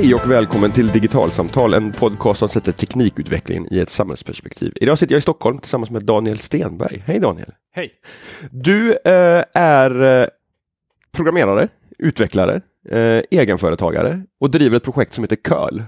Hej och välkommen till Digitalsamtal, en podcast som sätter teknikutvecklingen i ett samhällsperspektiv. Idag sitter jag i Stockholm tillsammans med Daniel Stenberg. Hej Daniel! Hej! Du eh, är eh, programmerare, utvecklare, eh, egenföretagare och driver ett projekt som heter Curl.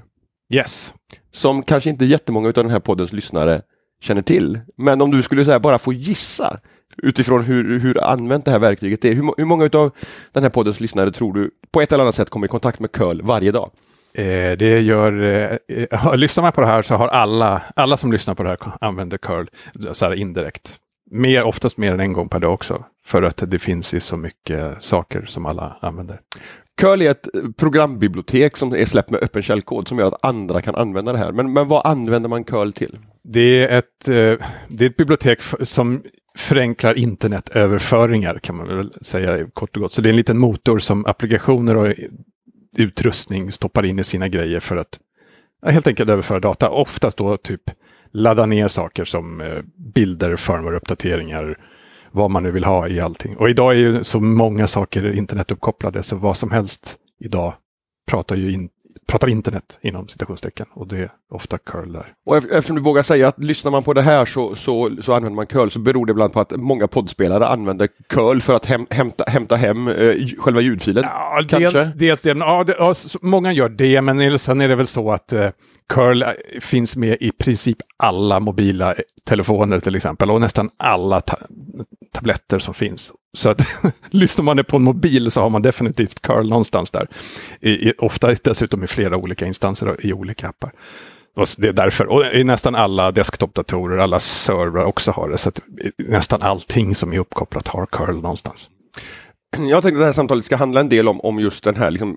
Yes. Som kanske inte jättemånga av den här poddens lyssnare känner till. Men om du skulle säga bara få gissa utifrån hur, hur använt det här verktyget är. Hur, hur många av den här poddens lyssnare tror du på ett eller annat sätt kommer i kontakt med curl varje dag? Eh, det gör, eh, lyssnar man på det här så har alla, alla som lyssnar på det här använder curl så här indirekt. Mer, oftast mer än en gång per dag också. För att det finns i så mycket saker som alla använder. Curl är ett programbibliotek som är släppt med öppen källkod som gör att andra kan använda det här. Men, men vad använder man curl till? Det är ett, eh, det är ett bibliotek som förenklar internetöverföringar kan man väl säga kort och gott. Så det är en liten motor som applikationer och utrustning stoppar in i sina grejer för att ja, helt enkelt överföra data. Oftast då typ ladda ner saker som eh, bilder, firmware-uppdateringar, vad man nu vill ha i allting. Och idag är ju så många saker internetuppkopplade så vad som helst idag pratar ju in, pratar internet inom citationstecken och det är ofta curl där. Och eftersom du vågar säga att lyssnar man på det här så, så, så använder man curl så beror det ibland på att många poddspelare använder curl för att häm, hämta, hämta hem eh, själva ljudfilen. Ja, kanske? dels, dels det. Ja, det, ja, många gör det, men sen är det väl så att eh, curl eh, finns med i princip alla mobila telefoner till exempel och nästan alla ta tabletter som finns. Så att lyssnar man på en mobil så har man definitivt curl någonstans där. I, i, ofta dessutom i flera olika instanser i olika appar. Och det är därför. Och i nästan alla desktopdatorer, alla servrar också har det. Så att nästan allting som är uppkopplat har curl någonstans. Jag tänkte att det här samtalet ska handla en del om, om just den här liksom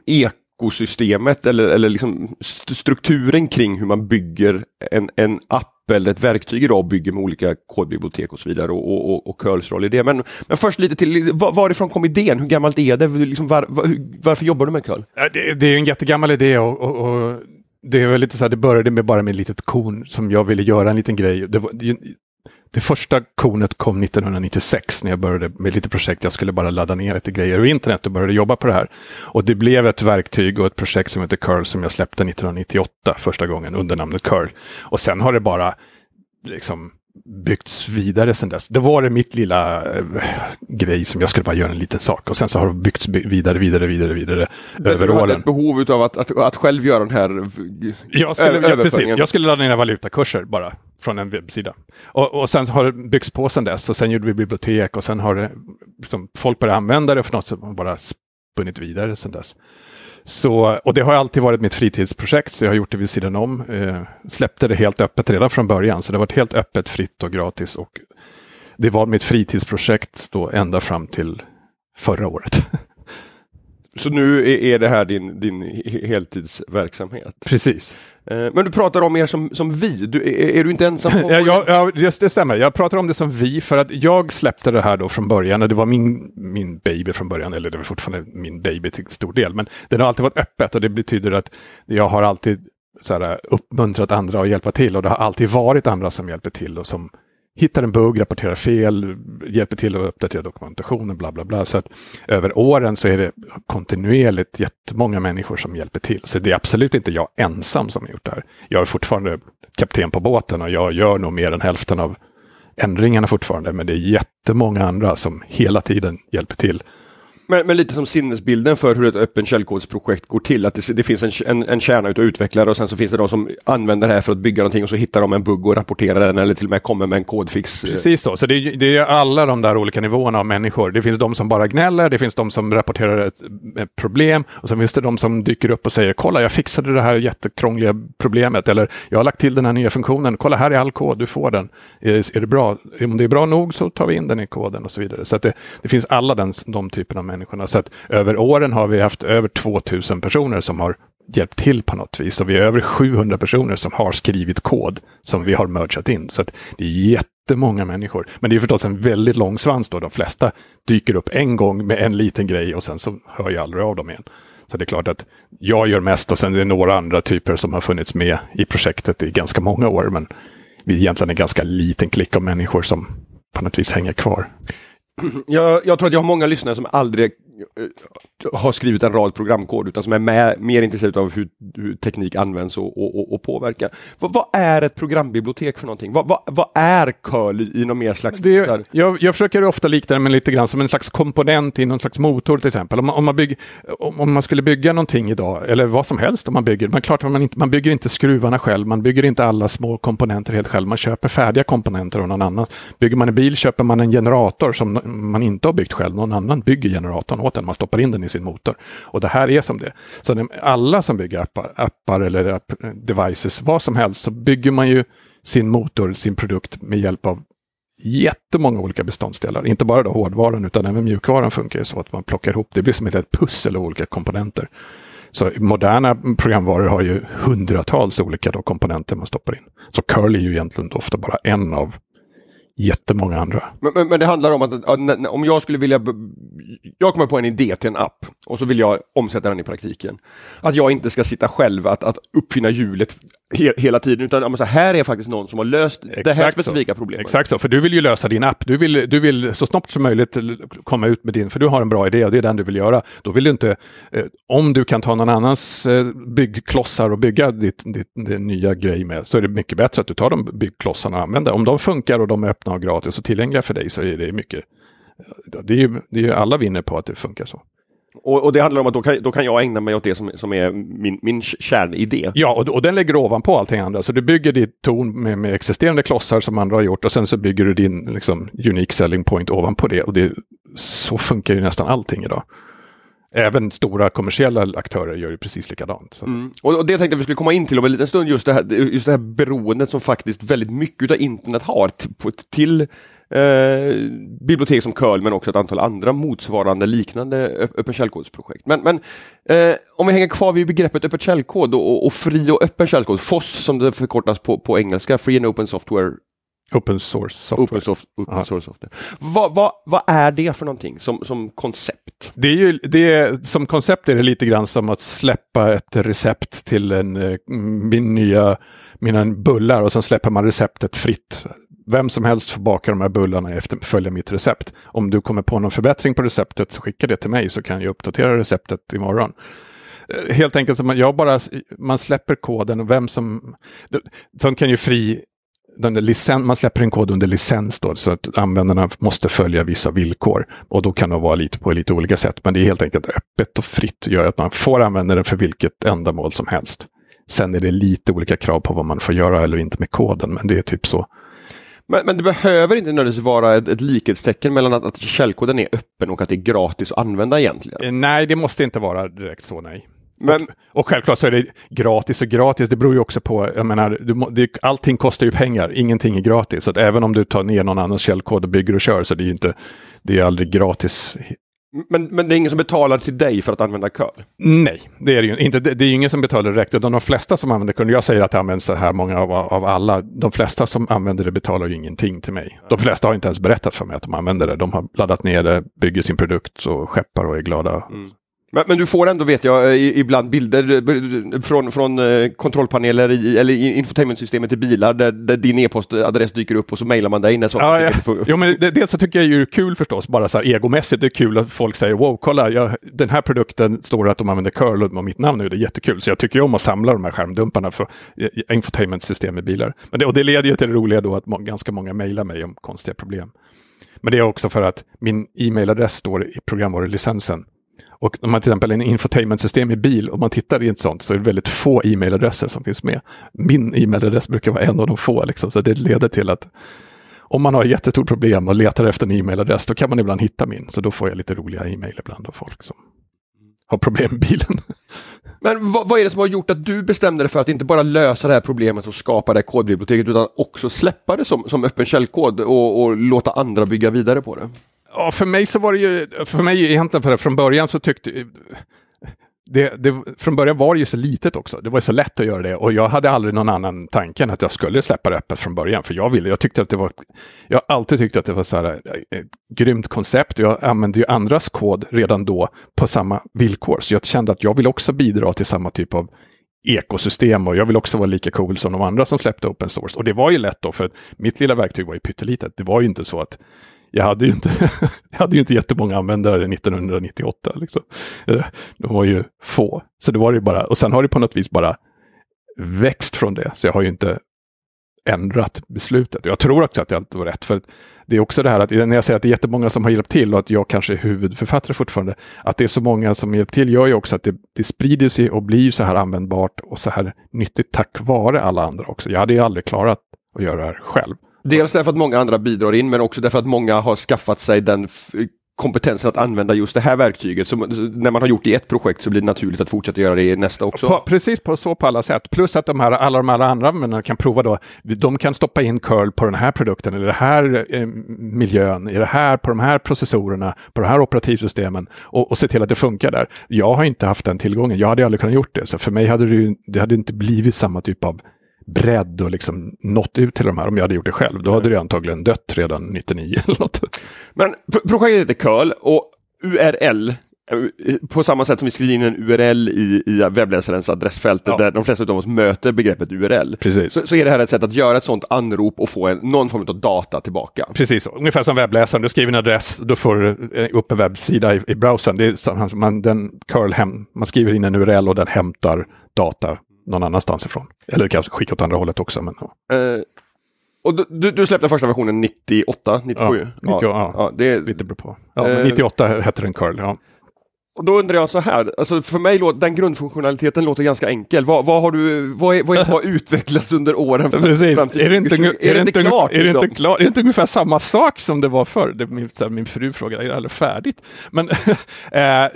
ekosystemet eller, eller liksom strukturen kring hur man bygger en, en app eller ett verktyg idag och bygger med olika kodbibliotek och så vidare och, och, och curls roll i det. Men, men först lite till, var, varifrån kom idén? Hur gammalt är det? Liksom var, var, varför jobbar du med curl? Det, det är en jättegammal idé och, och, och det är väl lite så här, det började med bara med ett litet korn som jag ville göra en liten grej. Det, var, det, första kornet kom 1996 när jag började med ett litet projekt. Jag skulle bara ladda ner lite grejer ur internet och började jobba på det här. Och det blev ett verktyg och ett projekt som heter Curl som jag släppte 1998 första gången under namnet Curl. Och sen har det bara liksom byggts vidare sedan dess. Det var det mitt lilla äh, grej som jag skulle bara göra en liten sak och sen så har det byggts vidare, vidare, vidare, vidare det, över du åren. Du ett behov av att, att, att själv göra den här jag skulle, ja, precis. Jag skulle ladda ner valutakurser bara från en webbsida. Och, och sen har det byggts på sedan dess och sen gjorde vi bibliotek och sen har det, liksom, folk börjat använda det för något som bara spunnit vidare sedan dess. Så, och det har alltid varit mitt fritidsprojekt, så jag har gjort det vid sidan om. Eh, släppte det helt öppet redan från början, så det har varit helt öppet, fritt och gratis. Och det var mitt fritidsprojekt då ända fram till förra året. Så nu är det här din, din heltidsverksamhet? Precis. Eh, men du pratar om er som, som vi, du, är, är, du inte ensam? ja, ja, ja, det stämmer. Jag pratar om det som vi för att jag släppte det här då från början. Och det var min, min baby från början, eller det var fortfarande min baby till stor del. Men den har alltid varit öppet och det betyder att jag har alltid så här, uppmuntrat andra att hjälpa till och det har alltid varit andra som hjälper till och som hittar en bugg, rapporterar fel, hjälper till att uppdatera dokumentationen, bla bla bla. Så att över åren så är det kontinuerligt jättemånga människor som hjälper till. Så det är absolut inte jag ensam som har gjort det här. Jag är fortfarande kapten på båten och jag gör nog mer än hälften av ändringarna fortfarande, men det är jättemånga andra som hela tiden hjälper till men, men, lite som sinnesbilden för hur ett öppen källkodsprojekt går till. Att det, det finns en, en, en kärna utav utvecklare och sen så finns det de som använder det här för att bygga någonting och så hittar de en bugg och rapporterar den eller till och med kommer med en kodfix. Precis så, så det, är, det är alla de där olika nivåerna av människor. Det finns de som bara gnäller, det finns de som rapporterar ett, ett problem och sen finns det de som dyker upp och säger kolla jag fixade det här jättekrångliga problemet eller jag har lagt till den här nya funktionen, kolla här är all kod, du får den. Är, är det bra? Om det är bra nog så tar vi in den i koden och så vidare. Så att det, det finns alla den, de typerna av människorna. Så att över åren har vi haft över 2000 personer som har hjälpt till på något vis. Och vi är över 700 personer som har skrivit kod som vi har mergat in. Så att det är jättemånga människor. Men det är förstås en väldigt lång svans då. De flesta dyker upp en gång med en liten grej och sen så hör jag aldrig av dem igen. Så det är klart att jag gör mest och sen är det några andra typer som har funnits med i projektet i ganska många år. Men vi är egentligen en ganska liten klick av människor som på något vis hänger kvar jag, jag, tror att jag har många lyssnare som aldrig har skrivit en rad programkod utan som är med, mer intresserade av hur, hur, teknik används och, och, och påverkar. Vad, vad, är ett programbibliotek för någonting? Vad, vad, är curl i någon mer slags... Det är, jag, jag försöker ofta likna det med lite grann som en slags komponent i någon slags motor till exempel. Om man, om man, bygg, om man skulle bygga någonting idag, eller vad som helst om man bygger, men klart man, inte, man bygger inte skruvarna själv, man bygger inte alla små komponenter helt själv, man köper färdiga komponenter av någon annan. Bygger man en bil köper man en generator som man inte har byggt själv, någon annan bygger generatorn åt den. man stoppar in den i sin motor. Och det här är som det. Så alla som bygger appar, appar eller app, devices, vad som helst, så bygger man ju sin motor, sin produkt med hjälp av jättemånga olika beståndsdelar. Inte bara då hårdvaran utan även mjukvaran funkar ju så att man plockar ihop, det blir som ett pussel av olika komponenter. Så moderna programvaror har ju hundratals olika då komponenter man stoppar in. Så curl är ju egentligen ofta bara en av jättemånga andra. Men, men, men, det handlar om att om jag skulle vilja, jag kommer på en idé till en app och så vill jag omsätta den i praktiken. Att jag inte ska sitta själv att, att uppfinna hjulet he, hela tiden, utan så här är faktiskt någon som har löst Exakt det här specifika så. problemet. Exakt så, för du vill ju lösa din app. Du vill, du vill så snabbt som möjligt komma ut med din, för du har en bra idé och det är den du vill göra. Då vill du inte, eh, om du kan ta någon annans eh, byggklossar och bygga ditt, ditt, din nya grej med, så är det mycket bättre att du tar de byggklossarna och använder. Om de funkar och de är öppna och gratis och tillgängliga för dig så är det mycket, det är ju, det är ju alla vinner på att det funkar så. Och, och, det handlar om att då kan, då kan jag ägna mig åt det som, som är min, min kärnidé. Ja, och, och den lägger ovanpå allting andra. Så du bygger ditt torn med, med existerande klossar som andra har gjort och sen så bygger du din liksom, unique selling point ovanpå det. Och det, så funkar ju nästan allting idag. Även stora kommersiella aktörer gör ju precis likadant. Mm. Och, och, det tänkte vi skulle komma in till om en liten stund, just det här, just det här beroendet som faktiskt väldigt mycket av internet har till eh, bibliotek som curl men också ett antal andra motsvarande liknande öppen källkodsprojekt. Men, men eh, om vi hänger kvar vid begreppet öppen källkod och, och, fri och öppen källkod, FOSS som det förkortas på, på engelska, Free and Open Software Open source software. Open, soft, open source software. Vad, vad, vad, är det för någonting som, som koncept? Det är ju, det är, som koncept är det lite grann som att släppa ett recept till en, eh, min nya, mina bullar och sen släpper man receptet fritt vem som helst får baka de här bullarna efter följa mitt recept. Om du kommer på någon förbättring på receptet så skicka det till mig så kan jag uppdatera receptet imorgon. Eh, helt enkelt så man, jag bara, man släpper koden och vem som... De kan ju fri... Den licen, man släpper en kod under licens då, så att användarna måste följa vissa villkor. Och då kan det vara lite på lite olika sätt. Men det är helt enkelt öppet och fritt. gör att man får använda den för vilket ändamål som helst. Sen är det lite olika krav på vad man får göra eller inte med koden, men det är typ så. Men, men det behöver inte nödvändigtvis vara ett, ett likhetstecken mellan att, att källkoden är öppen och att det är gratis att använda egentligen? Eh, nej, det måste inte vara direkt så, nej. Men, och, och självklart så är det gratis och gratis, det beror ju också på, jag menar, du, det, allting kostar ju pengar, ingenting är gratis. Så att även om du tar ner någon annans källkod och bygger och kör så det är ju inte, det är aldrig gratis men, men det är ingen som betalar till dig för att använda curl? Nej, det är det ju inte. Det, det är ingen som betalar direkt. Utan de flesta som använder curl, jag säger att det används så här många av, av alla, de flesta som använder det betalar ju ingenting till mig. De flesta har inte ens berättat för mig att de använder det. De har laddat ner det, bygger sin produkt och skeppar och är glada. Mm. Men, men, du får ändå, vet jag, ibland bilder eh, från, från eh, kontrollpaneler i, eller infotainmentsystemet i bilar där, där din e-postadress dyker upp och så mejlar man dig när ja, ja. Jo, men det, Dels så tycker jag ju det är kul förstås, bara så här egomässigt. Det är kul att folk säger wow, kolla, jag, den här produkten står att de använder curl och mitt namn nu, det är jättekul. Så jag tycker ju om att samla de här skärmdumparna för eh, infotainmentsystem i bilar. Men det, och det leder ju till det roliga då att må, ganska många mejlar mig om konstiga problem. Men det är också för att min e-mailadress står i programvarulicensen och om man till exempel en infotainmentsystem i bil, om man tittar i ett sånt så är det väldigt få e-mailadresser som finns med. Min e-mailadress brukar vara en av de få, liksom, så det leder till att om man har jättestort problem och letar efter en e-mailadress, då kan man ibland hitta min. Så då får jag lite roliga e-mail ibland av folk som har problem med bilen. Men vad, vad, är det som har gjort att du bestämde dig för att inte bara lösa det här problemet och skapa det här kodbiblioteket utan också släppa det som, som öppen källkod och, och låta andra bygga vidare på det? Ja, för mig så var det ju, för mig egentligen för från början så tyckte det, det, från början var det ju så litet också. Det var så lätt att göra det och jag hade aldrig någon annan tanke än att jag skulle släppa det öppet från början. För jag ville, jag tyckte att det var, jag har alltid tyckt att det var så här eh, ett grymt koncept. Jag använde ju andras kod redan då på samma villkor. Så jag kände att jag vill också bidra till samma typ av ekosystem och jag vill också vara lika cool som de andra som släppte open source. Och det var ju lätt då, för mitt lilla verktyg var ju pyttelitet. Det var ju inte så att jag hade ju inte, jag hade ju inte jättemånga användare 1998. Liksom. Eh, de var ju få. Så det var ju bara, och sen har det på något vis bara växt från det. Så jag har ju inte ändrat beslutet. Jag tror också att det alltid var rätt. För det är också det här att när jag säger att det är jättemånga som har hjälpt till och att jag kanske är huvudförfattare fortfarande. Att det är så många som hjälpt till gör ju också att det, det sprider sig och blir så här användbart och så här nyttigt tack vare alla andra också. Jag hade ju aldrig klarat att göra det här själv. Dels därför att många andra bidrar in men också därför att många har skaffat sig den kompetensen att använda just det här verktyget. Så när man har gjort det i ett projekt så blir det naturligt att fortsätta göra det i nästa också. På, precis på så på alla sätt. Plus att de här, alla de här andra användarna kan prova då. De kan stoppa in curl på den här produkten, eller den här eh, miljön, i det här, på de här processorerna, på de här operativsystemen och, och se till att det funkar där. Jag har inte haft den tillgången. Jag hade aldrig kunnat gjort det. Så för mig hade det, ju, det hade inte blivit samma typ av bredd och liksom nått ut till de här om jag hade gjort det själv. Då hade det antagligen dött redan 99 eller något. Men projektet heter Curl och URL eh, på samma sätt som vi skriver in en URL i, i webbläsarens adressfältet ja. där de flesta av oss möter begreppet URL. Så, så, är det här ett sätt att göra ett sådant anrop och få en, någon form av data tillbaka. Precis, ungefär som webbläsaren. Du skriver en adress, då får du eh, upp en webbsida i, i browsern. Det är, man, den curl hem, man skriver in en URL och den hämtar data någon annanstans ifrån. Eller kanske skicka åt andra hållet också. Men, ja. eh, och du, du, släppte första versionen 98, 97? Ja, 90, ja, ja, ja det lite beror på. Ja, eh, 98 hette den curl, ja. Och då undrar jag så här, alltså för mig låter den grundfunktionaliteten låter ganska enkel. Vad, vad har du, vad, är, vad är, har utvecklats under åren? Fram, Precis, fram till, är det inte, är, är det inte klart? Är det, inte liksom? klart? är det inte ungefär samma sak som det var förr? Det, min, min fru frågade, är det aldrig färdigt? Men äh,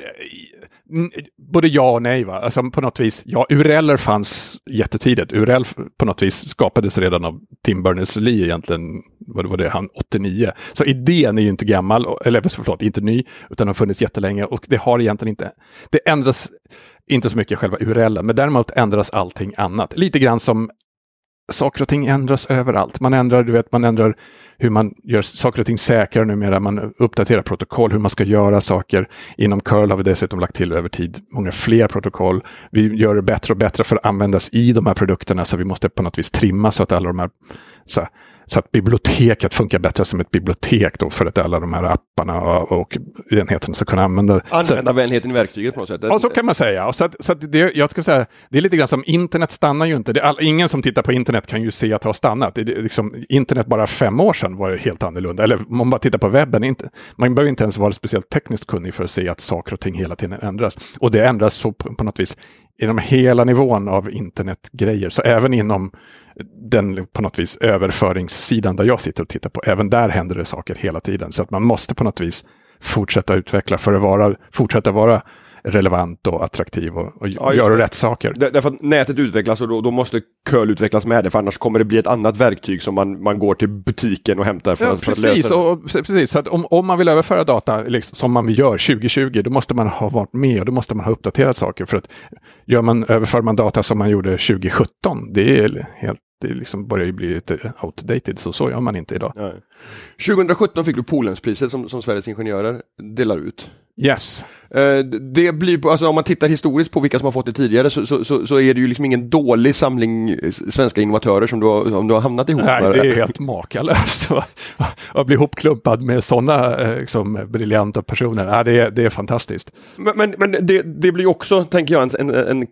både ja och nej. Va? Alltså på något vis, ja, URLer fanns jättetidigt. URL på något vis skapades redan av Tim Berners-Lee egentligen, vad var det, han 89. Så idén är ju inte gammal, eller förlåt, inte ny, utan har funnits jättelänge och det har egentligen inte, det ändras inte så mycket själva URLen, men däremot ändras allting annat. Lite grann som saker och ting ändras överallt. Man ändrar, du vet, man ändrar hur man gör saker och ting säkrare numera. Man uppdaterar protokoll, hur man ska göra saker. Inom curl har vi dessutom lagt till över tid många fler protokoll. Vi gör det bättre och bättre för att användas i de här produkterna, så vi måste på något vis trimma så att alla de här så så att biblioteket funkar bättre som ett bibliotek då för att alla de här apparna och, och enheterna ska kunna använda. Användarvänligheten i verktyget på något sätt. Ja, så kan man säga. Och så att, så att det, jag ska säga, det är lite grann som internet stannar ju inte. All, ingen som tittar på internet kan ju se att det har stannat. Det, det, liksom, internet bara fem år sedan var det helt annorlunda. Eller om man bara tittar på webben, inte, man behöver inte ens vara speciellt tekniskt kunnig för att se att saker och ting hela tiden ändras. Och det ändras så på, på något vis inom hela nivån av internetgrejer. Så även inom den på något vis överföringssidan där jag sitter och tittar på, även där händer det saker hela tiden. Så att man måste på något vis fortsätta utveckla för att vara, fortsätta vara relevant och attraktiv och, och ja, göra rätt saker. Därför att nätet utvecklas och då, då, måste curl utvecklas med det, för annars kommer det bli ett annat verktyg som man, man går till butiken och hämtar för, ja, att, för precis, att lösa. Och, precis, så att om, om man vill överföra data liksom, som man gör 2020, då måste man ha varit med och då måste man ha uppdaterat saker. För att gör man, överför man data som man gjorde 2017, det är helt det liksom börjar ju bli lite outdated, så så gör man inte idag. Nej. 2017 fick du Polenspriset som, som Sveriges Ingenjörer delar ut. Yes. Uh, det blir, alltså om man tittar historiskt på vilka som har fått det tidigare så, så, så, så är det ju liksom ingen dålig samling svenska innovatörer som du har, som du har hamnat ihop med. Nej, det är helt makalöst att bli hopklumpad med sådana eh, liksom, briljanta personer. Det, är, det är fantastiskt. Men, men, men det, det blir också, tänker jag, en, en, en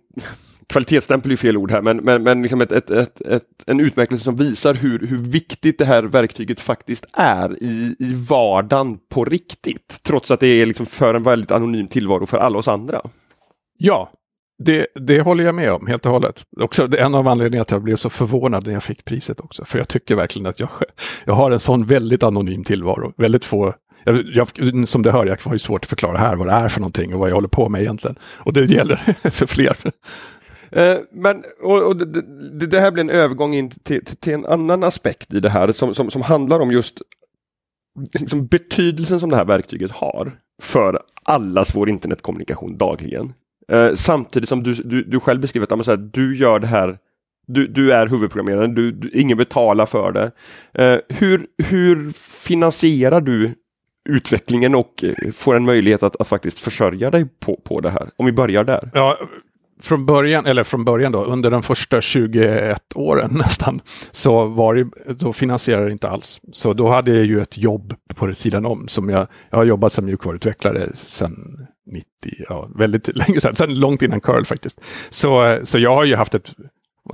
kvalitetsstämpel är fel ord här, men, men, men liksom ett, ett, ett, ett, en utmärkelse som visar hur, hur viktigt det här verktyget faktiskt är i, i vardagen på riktigt. Trots att det är liksom för en väldigt anonym tillvaro för alla oss andra. Ja, det, det håller jag med om helt och hållet. Också det är en av anledningarna till att jag blev så förvånad när jag fick priset också. För jag tycker verkligen att jag, jag har en sån väldigt anonym tillvaro. Väldigt få jag, jag, som du hör, jag har ju svårt att förklara här vad det är för någonting och vad jag håller på med egentligen. Och det gäller för fler. Eh, men och, och det, det, här blir en övergång in till, till, till, en annan aspekt i det här som, som, som handlar om just liksom betydelsen som det här verktyget har för allas vår internetkommunikation dagligen. Eh, samtidigt som du, du, du själv beskriver att här, du gör det här du, du är huvudprogrammeraren, du, du, ingen betalar för det. Eh, hur, hur finansierar du utvecklingen och eh, får en möjlighet att, att faktiskt försörja dig på, på det här? Om vi börjar där. Ja, från början, eller från början då, under de första 21 åren nästan, så var det, då finansierade det inte alls. Så då hade jag ju ett jobb på sidan om som jag, jag har jobbat som mjukvaruutvecklare sedan 90, ja, väldigt länge sedan, sedan långt innan curl faktiskt. Så, så jag har ju haft ett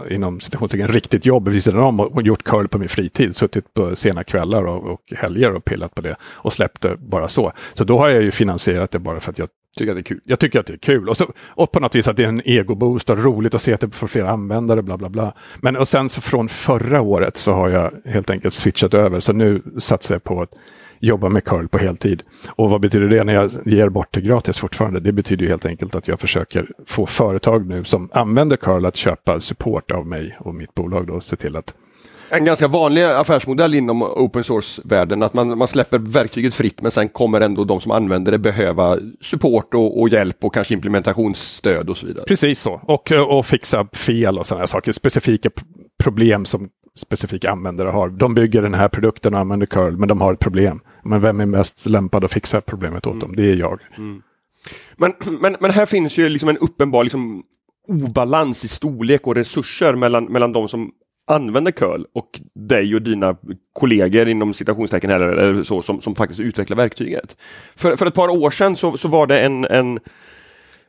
inom citationstecken riktigt jobb vid sidan om och gjort curl på min fritid. Suttit på sena kvällar och, och helger och pillat på det och släppte bara så. Så då har jag ju finansierat det bara för att jag Tycker att det är kul. Jag tycker att det är kul. Och, så, och på något vis att det är en egoboost och roligt att se typ att det får fler användare, bla bla bla. Men och sen så från förra året så har jag helt enkelt switchat över. Så nu satsar jag på att jobba med curl på heltid. Och vad betyder det när jag ger bort det gratis fortfarande? Det betyder ju helt enkelt att jag försöker få företag nu som använder curl att köpa support av mig och mitt bolag då, se till att en ganska vanlig affärsmodell inom open source-världen, att man, man släpper verktyget fritt men sen kommer ändå de som använder det behöva support och, och hjälp och kanske implementationsstöd och så vidare. Precis så, och, och fixa fel och sådana saker, specifika problem som specifika användare har. De bygger den här produkten och använder curl, men de har ett problem. Men vem är mest lämpad att fixa problemet åt mm. dem? Det är jag. Mm. Men, men, men här finns ju liksom en uppenbar liksom, obalans i storlek och resurser mellan, mellan de som använder curl och dig och dina kollegor inom citationstecken eller, eller så som, som faktiskt utvecklar verktyget. För, för ett par år sedan så, så var det en, en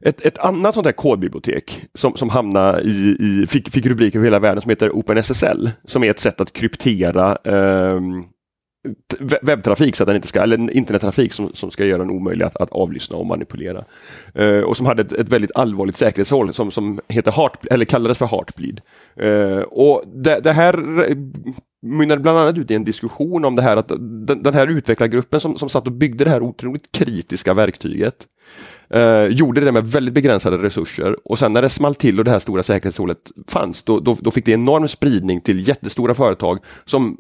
ett, ett annat sånt här kodbibliotek som, som hamnade i, i fick, fick rubriker över hela världen som heter OpenSSL som är ett sätt att kryptera eh, webbtrafik så att den inte ska, eller internettrafik som, som ska göra den omöjlig att, att avlyssna och manipulera. Eh, och som hade ett, ett, väldigt allvarligt säkerhetshål som, som heter heart, eller kallades för Heartbleed. Eh, och det, det här mynnade bland annat ut i en diskussion om det här att den, den här utvecklargruppen som, som satt och byggde det här otroligt kritiska verktyget eh, gjorde det med väldigt begränsade resurser och sen när det small till och det här stora säkerhetshålet fanns då, då, då, fick det enorm spridning till jättestora företag som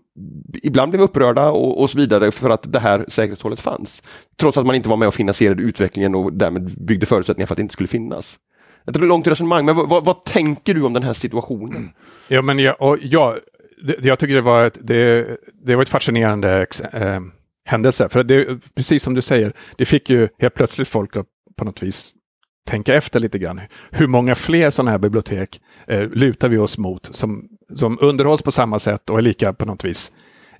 ibland blev upprörda och, och så vidare för att det här säkerhetshålet fanns. Trots att man inte var med och finansierade utvecklingen och därmed byggde förutsättningar för att det inte skulle finnas. Ett långt resonemang, men vad, vad, tänker du om den här situationen? Ja, men jag, och jag, det, jag tycker det var ett, det, det var ett fascinerande eh, händelse. För det, precis som du säger, det fick ju helt plötsligt folk att på något vis tänka efter lite grann. Hur många fler sådana här bibliotek eh, lutar vi oss mot som, som underhålls på samma sätt och är lika på något vis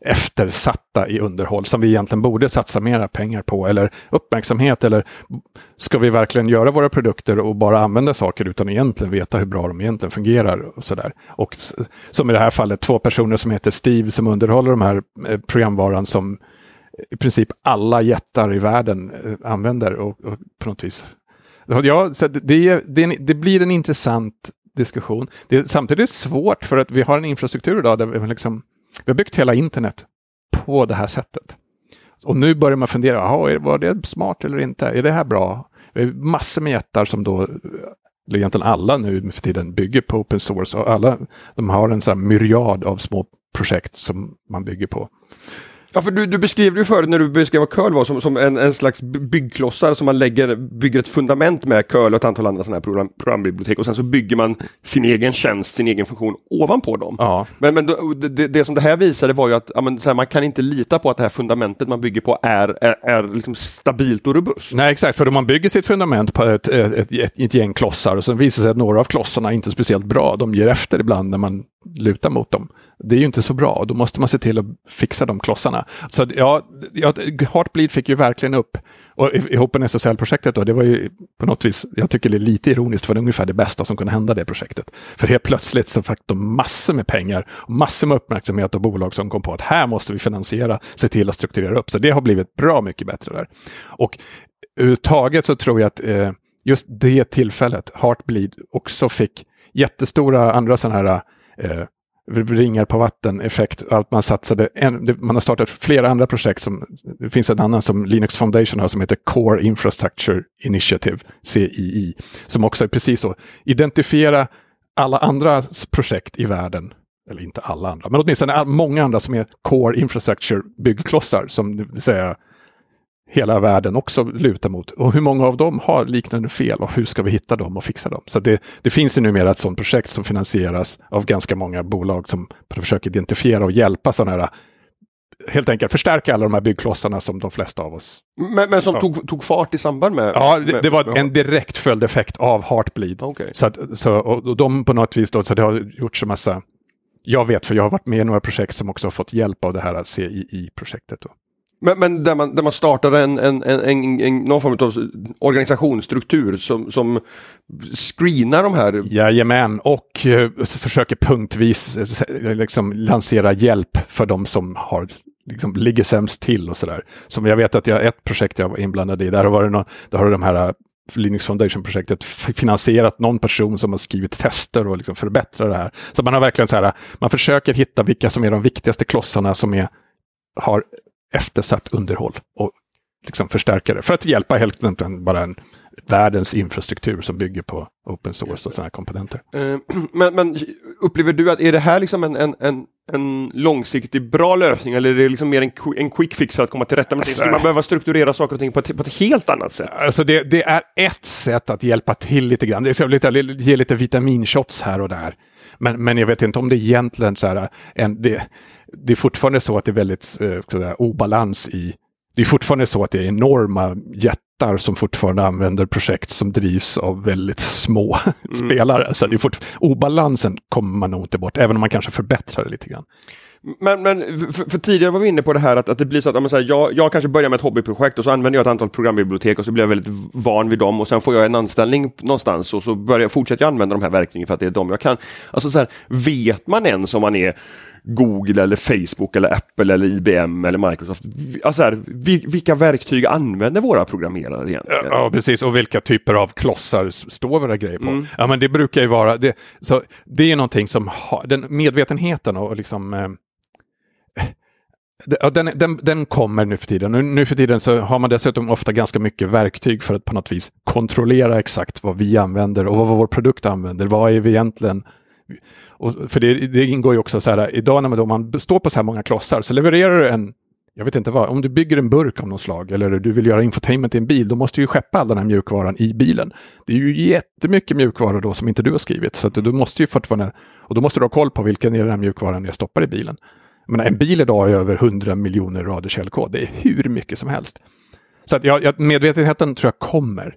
eftersatta i underhåll som vi egentligen borde satsa mera pengar på eller uppmärksamhet eller ska vi verkligen göra våra produkter och bara använda saker utan egentligen veta hur bra de egentligen fungerar och sådär. Och som i det här fallet två personer som heter Steve som underhåller de här eh, programvaran som i princip alla jättar i världen eh, använder och, och på något vis. Ja, så det, det, det blir en intressant diskussion. Det är samtidigt svårt för att vi har en infrastruktur idag där vi liksom vi har byggt hela internet på det här sättet. Och nu börjar man fundera, var det smart eller inte? Är det här bra? Vi har massor med jättar som då, eller egentligen alla nu för tiden, bygger på open source och alla de har en sån myriad av små projekt som man bygger på. Ja, för du, du beskrev ju förut när du beskrev vad curl var som, som en, en slags byggklossar som man lägger, bygger ett fundament med curl och ett antal andra sådana här program, programbibliotek och sen så bygger man sin egen tjänst, sin egen funktion ovanpå dem. Ja. Men, men det, det, som det här visade var ju att ja, men, här, man kan inte lita på att det här fundamentet man bygger på är, är, är liksom stabilt och robust. Nej, exakt, för om man bygger sitt fundament på ett, ett, ett, ett, ett gäng klossar och sen visar sig att några av klossarna inte är speciellt bra, de ger efter ibland när man lutar mot dem det är ju inte så bra. Då måste man se till att fixa de klossarna. Så ja, Heartbleed fick ju verkligen upp, och ihop med SSL-projektet då, det var ju på något vis, jag tycker det är lite ironiskt, för det var ungefär det bästa som kunde hända det projektet. För helt plötsligt så fick de massor med pengar, massor med uppmärksamhet och bolag som kom på att här måste vi finansiera, se till att strukturera upp. Så det har blivit bra mycket bättre där. Och överhuvudtaget så tror jag att eh, just det tillfället, Heartbleed, också fick jättestora andra sådana här eh, ringar på vatten-effekt. Att man satsade, en, man har startat flera andra projekt. Som, det finns en annan som Linux Foundation har som heter Core Infrastructure Initiative, CII. Som också är precis så, identifiera alla andra projekt i världen eller inte alla andra, men åtminstone många andra som är core infrastructure byggklossar, som det vill säga hela världen också lutar mot. Och hur många av dem har liknande fel och hur ska vi hitta dem och fixa dem? Så det, det finns ju numera ett sådant projekt som finansieras av ganska många bolag som försöker identifiera och hjälpa sådana här helt enkelt förstärka alla de här byggklossarna som de flesta av oss... Men, men som Ja. tog, tog fart i samband med... Ja, det, det var en direkt följdeffekt av Heartbleed. Okej. Så, att, så och, och de på något vis då, så det har gjorts en massa... Jag vet, för jag har varit med i några projekt som också har fått hjälp av det här CII-projektet. Men, men där, man, där man startade en, en, en, en, en, någon form av organisationsstruktur som, som screenar de här... Jajamän, och eh, försöker punktvis eh, liksom, lansera hjälp för de som har, liksom, ligger sämst till och sådär. Som jag vet att jag, ett projekt jag var inblandad i, där har, det någon, där har de här eh, Linux Foundation-projektet finansierat någon person som har skrivit tester och liksom förbättrar det här. Så man har verkligen så här, man försöker hitta vilka som är de viktigaste klossarna som är, har eftersatt underhåll och liksom förstärka det. För att hjälpa helt enkelt bara en, världens infrastruktur som bygger på open source och sådana här komponenter. Eh, men, men upplever du att är det här liksom en, en, en, en långsiktig bra lösning eller är det liksom mer en, en quick fix för att komma till rätta med det? Ska Alltså- man behöva strukturera saker och ting på ett, på ett helt annat sätt? Alltså det, det är ett sätt att hjälpa till lite grann. Det ska lite, ge lite vitaminshots här och där. Men, men jag vet inte om det egentligen så här, en, det, det är fortfarande så att det är väldigt eh, obalans i det är fortfarande så att det är enorma jättar som fortfarande använder projekt som drivs av väldigt små spelare. Så det är fort, obalansen kommer man nog inte bort, även om man kanske förbättrar det lite grann. Men, men för, för tidigare var vi inne på det här att, att det blir så att men så här, jag, jag kanske börjar med ett hobbyprojekt och så använder jag ett antal programbibliotek och så blir jag väldigt van vid dem och sen får jag en anställning någonstans och så börjar, fortsätter jag använda de här verktygen för att det är de jag kan. Alltså så här, vet man ens om man är Google eller Facebook eller Apple eller IBM eller Microsoft? Alltså här, vi, vilka verktyg använder våra programmerare egentligen? Ja, precis. Och vilka typer av klossar står våra grejer på. Mm. Ja, men det brukar ju vara... Det, så det är någonting som har... Den medvetenheten och liksom... Eh, den, den, den kommer nu för tiden. Nu, nu för tiden så har man dessutom ofta ganska mycket verktyg för att på något vis kontrollera exakt vad vi använder och vad vår produkt använder. Vad är vi egentligen... Och för det, det ingår ju också så här, idag när man, då man står på så här många klossar så levererar du en jag vet inte vad, om du bygger en burk av något slag eller du vill göra infotainment i en bil, då måste du ju skeppa all den här mjukvaran i bilen. Det är ju jättemycket mjukvara då som inte du har skrivit, så att du måste ju fortfarande, och då måste du ha koll på vilken är den här mjukvaran jag stoppar i bilen. Jag menar, en bil idag är över 100 miljoner rader källkod, det är hur mycket som helst. Så att jag, jag, medvetenheten tror jag kommer.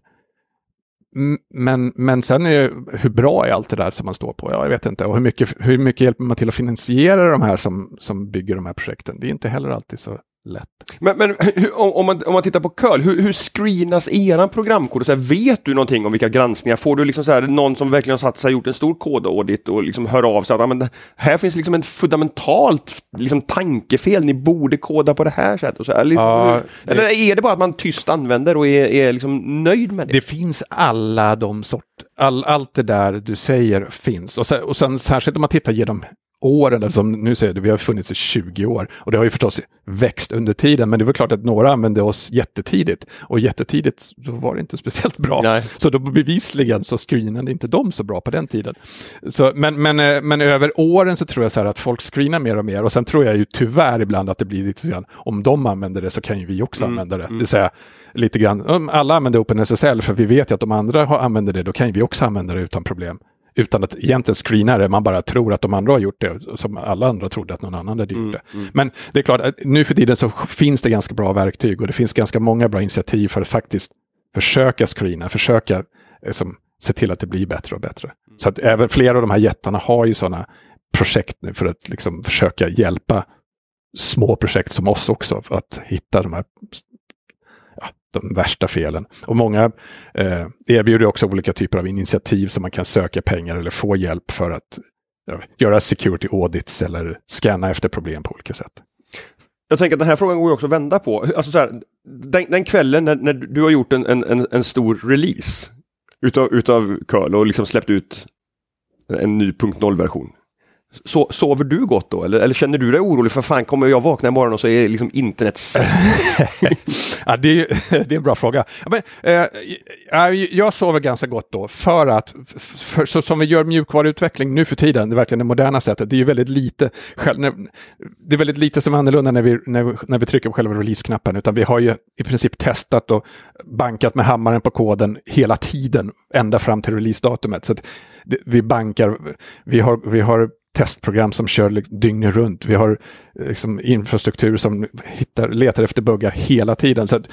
Men, men sen är det, hur bra är allt det där som man står på? Ja, jag vet inte. Och hur mycket, hur mycket hjälper man till att finansiera de här som, som bygger de här projekten? Det är inte heller alltid så lätt. Men, men hur, om, man, om man tittar på curl, hur, hur screenas eran programkod? Så här, vet du någonting om vilka granskningar? Får du liksom så här, någon som verkligen har satt sig gjort en stor kodaudit och liksom hör av sig att men här finns liksom en fundamentalt liksom, tankefel, ni borde koda på det här sättet. Så, här. Ja, hur- eller är det bara att man tyst använder och är, är liksom nöjd med det? Det finns alla de sort, all, allt det där du säger finns. Och sen, och sen särskilt om man tittar genom åren, som nu säger du, vi har funnits i 20 år. Och det har ju förstås växt under tiden, men det var klart att några använde oss jättetidigt. Och jättetidigt, då var det inte speciellt bra. Nej. Så då bevisligen så screenade inte de så bra på den tiden. Så, men, men, eh, men över åren så tror jag så här att folk screenar mer och mer. Och sen tror jag ju tyvärr ibland att det blir lite grann, om de använder det så kan ju vi också använda det. Det vill säga lite grann, alla använder OpenSSL för vi vet ju att de andra använder det, då kan ju vi också använda det utan problem. Utan att egentligen screena det, man bara tror att de andra har gjort det, som alla andra trodde att någon annan hade gjort det. Men det är klart, att nu för tiden så finns det ganska bra verktyg och det finns ganska många bra initiativ för att faktiskt försöka screena, försöka eh, som, se till att det blir bättre och bättre. Så att även flera av de här jättarna har ju sådana projekt nu för att liksom försöka hjälpa små projekt som oss också för att hitta de här de värsta felen. Och många eh, erbjuder också olika typer av initiativ som man kan söka pengar eller få hjälp för att ja, göra security audits eller scanna efter problem på olika sätt. Jag tänker att den här frågan går ju också att vända på. Alltså så här, den, den kvällen när, när du har gjort en, en, en stor release utav, utav curl och liksom släppt ut en ny punkt 0-version. So sover du gott då? Eller, eller känner du dig orolig för fan kommer jag vakna imorgon och så är liksom internet sänkt? ja, det, är, det är en bra fråga. Men, eh, jag sover ganska gott då för att, för, så som vi gör mjukvaruutveckling nu för tiden, det är verkligen det moderna sättet, det är ju väldigt lite, själv, när, det är väldigt lite som är annorlunda när vi, när, vi, när vi trycker på själva release-knappen, utan vi har ju i princip testat och bankat med hammaren på koden hela tiden, ända fram till releasedatumet. Så att det, vi bankar, vi har, vi har testprogram som kör dygnet runt. Vi har liksom infrastruktur som hittar, letar efter buggar hela tiden. Så att,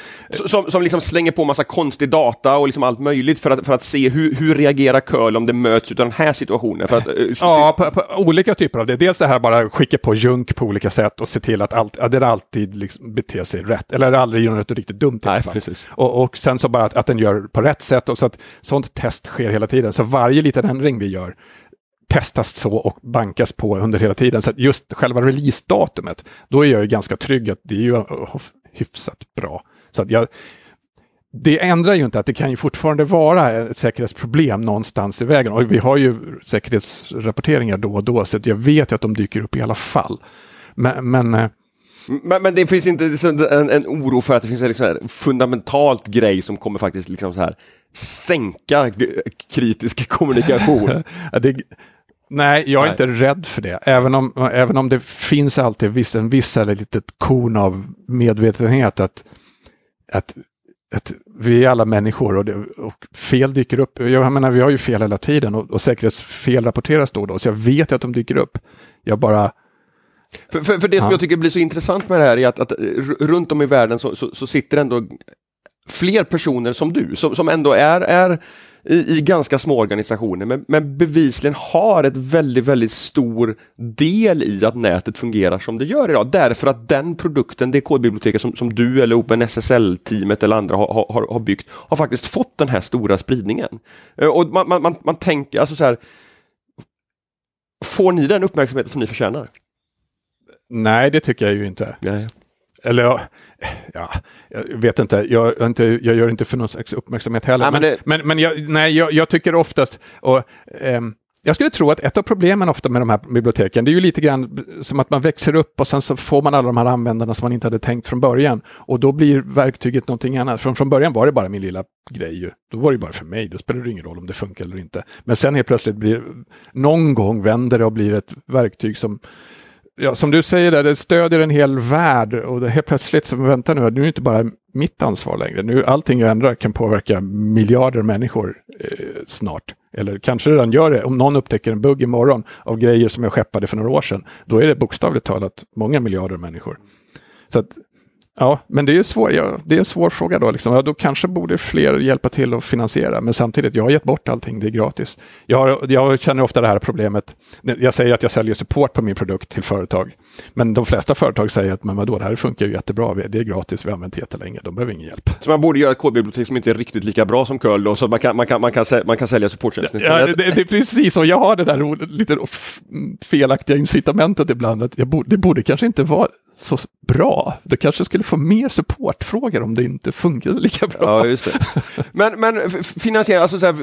som, som liksom slänger på massa konstig data och liksom allt möjligt för att, för att se hur, hur reagerar curl om det möts av den här situationen? Att, uh, ja, på, på, olika typer av det. Dels det här bara skicka på junk på olika sätt och se till att, allt, att det alltid liksom beter sig rätt. Eller aldrig gör något riktigt dumt. Nej, precis. Och, och sen så bara att, att den gör på rätt sätt och så att sånt test sker hela tiden. Så varje liten ändring vi gör testas så och bankas på under hela tiden. Så just själva releasedatumet, då är jag ju ganska trygg att det är ju hyfsat bra. Så jag, det ändrar ju inte att det kan ju fortfarande vara ett säkerhetsproblem någonstans i vägen. Och vi har ju säkerhetsrapporteringar då och då, så jag vet ju att de dyker upp i alla fall. Men, men eh, men, men, det finns inte en, en, oro för att det finns en liksom fundamentalt grej som kommer faktiskt liksom så här sänka kritisk kommunikation? det, nej, jag är Nej. inte rädd för det. Även om, även om det finns alltid viss, en viss eller litet korn av medvetenhet att, att, att vi är alla människor och, det, och fel dyker upp. Jag menar, vi har ju fel hela tiden och, och säkerhetsfel rapporteras då och då, så jag vet att de dyker upp. Jag bara för, för, för det som ja. jag tycker blir så intressant med det här är att, att runt om i världen så, så, så, sitter ändå fler personer som du, som, som ändå är, är i, i ganska små organisationer, men, men, bevisligen har ett väldigt, väldigt stor del i att nätet fungerar som det gör idag. Därför att den produkten, det kodbiblioteket som, som du eller OpenSSL-teamet eller andra har, har, har byggt, har faktiskt fått den här stora spridningen. Eh, och man, man, man, man tänker, alltså så här, får ni den uppmärksamheten som ni förtjänar? Nej, det tycker jag ju inte. Nej. Eller ja, jag vet inte, jag, jag, inte, jag gör inte för någon slags uppmärksamhet heller. Nej, men, det... men, men jag, nej, jag, jag, tycker oftast, och, ähm, jag skulle tro att ett av problemen ofta med de här biblioteken, det är ju lite grann som att man växer upp och sen så får man alla de här användarna som man inte hade tänkt från början. Och då blir verktyget någonting annat. Från, från början var det bara min lilla grej ju. Då var det bara för mig, då spelar det ingen roll om det funkar eller inte. Men sen helt plötsligt blir, någon gång vänder det och blir ett verktyg som ja, som du säger, där, det stödjer en hel värld och det helt plötsligt, så vänta nu, nu är det inte bara mitt ansvar längre. Nu allting jag ändrar kan påverka miljarder människor eh, snart. Eller kanske redan gör det. Om någon upptäcker en bugg imorgon av grejer som jag skeppade för några år sedan, då är det bokstavligt talat många miljarder människor. Så att Ja, men det är, svår, ja, det är en svår fråga då. Liksom. Ja, då kanske borde fler hjälpa till att finansiera, men samtidigt, jag har gett bort allting, det är gratis. Jag, har, jag känner ofta det här problemet, jag säger att jag säljer support på min produkt till företag, men de flesta företag säger att men vadå, det här funkar ju jättebra, det är gratis, vi har använt det jättelänge, de behöver ingen hjälp. Så man borde göra ett kodbibliotek som inte är riktigt lika bra som curl då, så man kan, man kan, man kan, man kan sälja supporttjänsten ja, det, det, är precis så, jag har det där lite felaktiga incitamentet ibland, att borde, det borde kanske inte vara så bra. Det kanske skulle få mer supportfrågor om det inte funkar lika bra. Ja, just det. Men, men finansiering, alltså så här,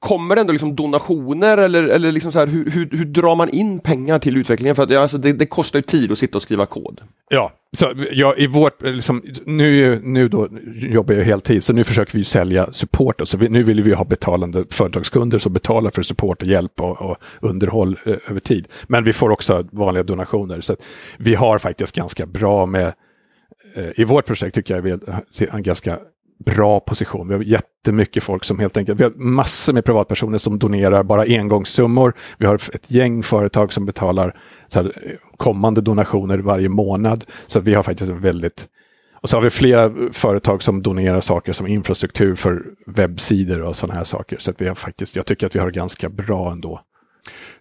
kommer det ändå liksom donationer eller, eller liksom så här, hur, hur, hur drar man in pengar till utvecklingen? För att, alltså, det, det kostar ju tid att sitta och skriva kod. Ja, så ja, i vårt, liksom, nu, nu då jobbar jag heltid, så nu försöker vi sälja support. Så vi, nu vill vi ha betalande företagskunder som betalar för support och hjälp och, och underhåll eh, över tid. Men vi får också vanliga donationer. Så vi har faktiskt ganska bra med, eh, i vårt projekt tycker jag vi har en ganska bra position. Vi har jättemycket folk som helt enkelt, vi har massor med privatpersoner som donerar bara engångssummor. Vi har ett gäng företag som betalar här, kommande donationer varje månad. Så vi har faktiskt en väldigt och så har vi flera företag som donerar saker som infrastruktur för webbsidor och sådana här saker. Så att vi har faktiskt, jag tycker att vi har det ganska bra ändå.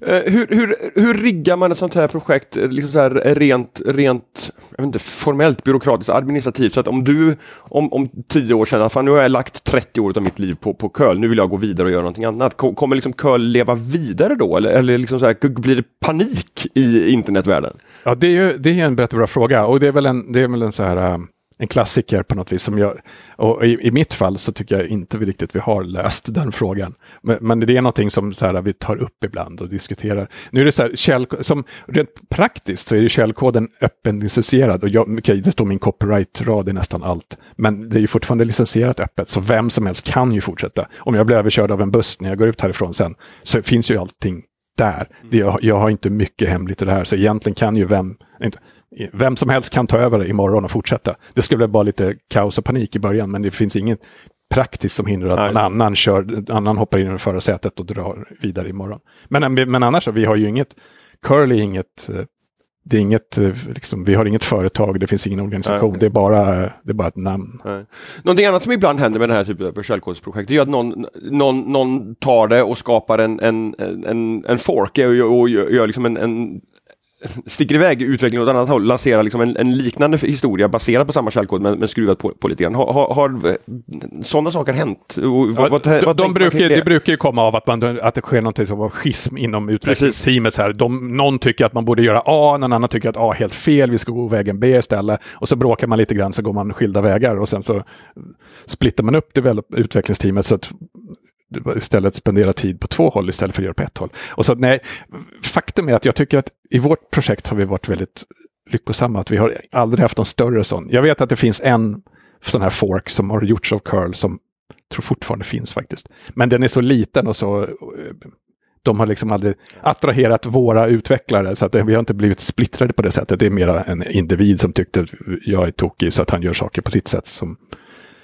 Eh, hur, hur, hur riggar man ett sånt här projekt eh, liksom så här, rent, rent jag vet inte, formellt, byråkratiskt, administrativt? Så att om du om, om tio år känner att nu har jag lagt 30 år av mitt liv på, på curl, nu vill jag gå vidare och göra någonting annat. Kommer liksom curl leva vidare då? Eller, eller liksom så här, blir det panik i internetvärlden? Ja, det är ju det är en bra fråga och det är väl en, det är väl en så här uh en klassiker på något vis. Som jag, och i, i, mitt fall så tycker jag inte vi riktigt vi har löst den frågan. Men, men det är någonting som så här, vi tar upp ibland och diskuterar. Nu är det så här, käll, som, rent praktiskt så är ju källkoden öppen licensierad. Och jag, okay, det står min copyright-rad i nästan allt. Men det är ju fortfarande licensierat öppet, så vem som helst kan ju fortsätta. Om jag blir överkörd av en buss när jag går ut härifrån sen, så finns ju allting där. Det, jag, jag har inte mycket hemligt i det här, så egentligen kan ju vem, inte, vem som helst kan ta över det imorgon och fortsätta. Det skulle vara lite kaos och panik i början, men det finns ingen praktiskt som hindrar att Nej. någon annan, kör, annan hoppar in i förarsätet och drar vidare imorgon. Men, men annars, vi har ju inget, Curl är inget, eh, det är inget, eh, liksom, vi har inget företag, det finns ingen organisation, Nej. det, är bara, det är bara ett namn. Nej. Någonting annat som ibland händer med den här typen av källkodsprojekt är att någon, någon, någon tar det och skapar en, en, en, en fork och, gör- och gör, gör liksom en, en sticker iväg utvecklingen åt annat håll, lanserar liksom en, en liknande historia baserad på samma källkod men, men skruvat på, på lite grann. Har, har, har sådana saker hänt? Och Ja, vad, de, vad de brukar, kring det brukar ju komma av att, man, att det sker någon typ av schism inom utvecklingsteamet. Så här. De, någon tycker att man borde göra A, någon annan tycker att A är helt fel, vi ska gå vägen B istället. Och så bråkar man lite grann så går man skilda vägar och sen så splittar man upp develop- utvecklingsteamet så att istället spendera tid på två håll istället för att göra på ett håll. Och så, nej, faktum är att jag tycker att i vårt projekt har vi varit väldigt lyckosamma. Att vi har aldrig haft någon större sån. Jag vet att det finns en sån här fork som har gjorts av curl som tror fortfarande finns faktiskt. Men den är så liten och så de har liksom aldrig attraherat våra utvecklare så att vi har inte blivit splittrade på det sättet. Det är mera en individ som tyckte att jag är tokig så att han gör saker på sitt sätt. Som...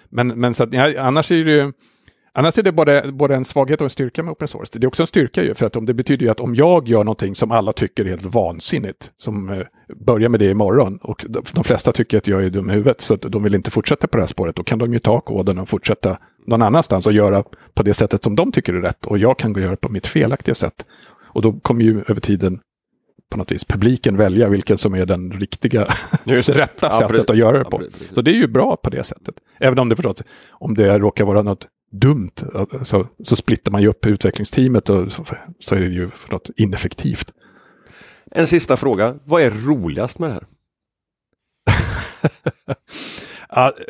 Men, men så att, ja, annars är det ju Annars är det både, både en svaghet och en styrka med open source. Det är också en styrka ju, för att om det betyder ju att om jag gör någonting som alla tycker är helt vansinnigt, som eh, börjar med det imorgon, och de, de flesta tycker att jag är dum i huvudet, så att de vill inte fortsätta på det här spåret, då kan de ju ta koden och fortsätta någon annanstans och göra på det sättet som de tycker är rätt, och jag kan gå och göra på mitt felaktiga sätt. Och då kommer ju över tiden på något vis publiken välja vilken som är den riktiga, Just rätta Ja, sättet att göra det Ja, på. precis. Så det är ju bra på det sättet. Även om det förstås, om det råkar vara något dumt, så, så splittar man ju upp utvecklingsteamet och så, så är det ju för något ineffektivt. En sista fråga. Vad är roligast med det här?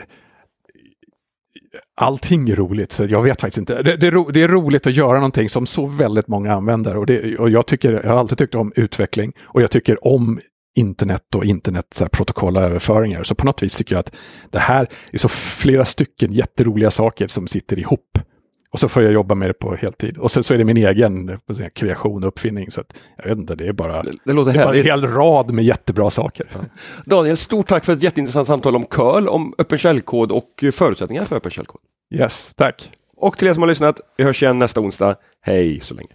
Allting är roligt, så jag vet faktiskt inte. Det, det, är ro, det är roligt att göra någonting som så väldigt många använder. Och, det, och jag, tycker, jag har alltid tyckt om utveckling och jag tycker om internet och internet så här, protokolla överföringar. Så på något vis tycker jag att det här är så flera stycken jätteroliga saker som sitter ihop. Och så får jag jobba med det på heltid. Och sen så är det min egen jag, kreation och uppfinning. Så att, jag vet inte, det är bara, Det, det låter det är bara en hel rad med jättebra saker. Daniel, stort tack för ett jätteintressant samtal om curl, om öppen källkod och förutsättningar för öppen källkod. Yes, tack. Och till er som har lyssnat, vi hörs igen nästa onsdag. Hej så länge.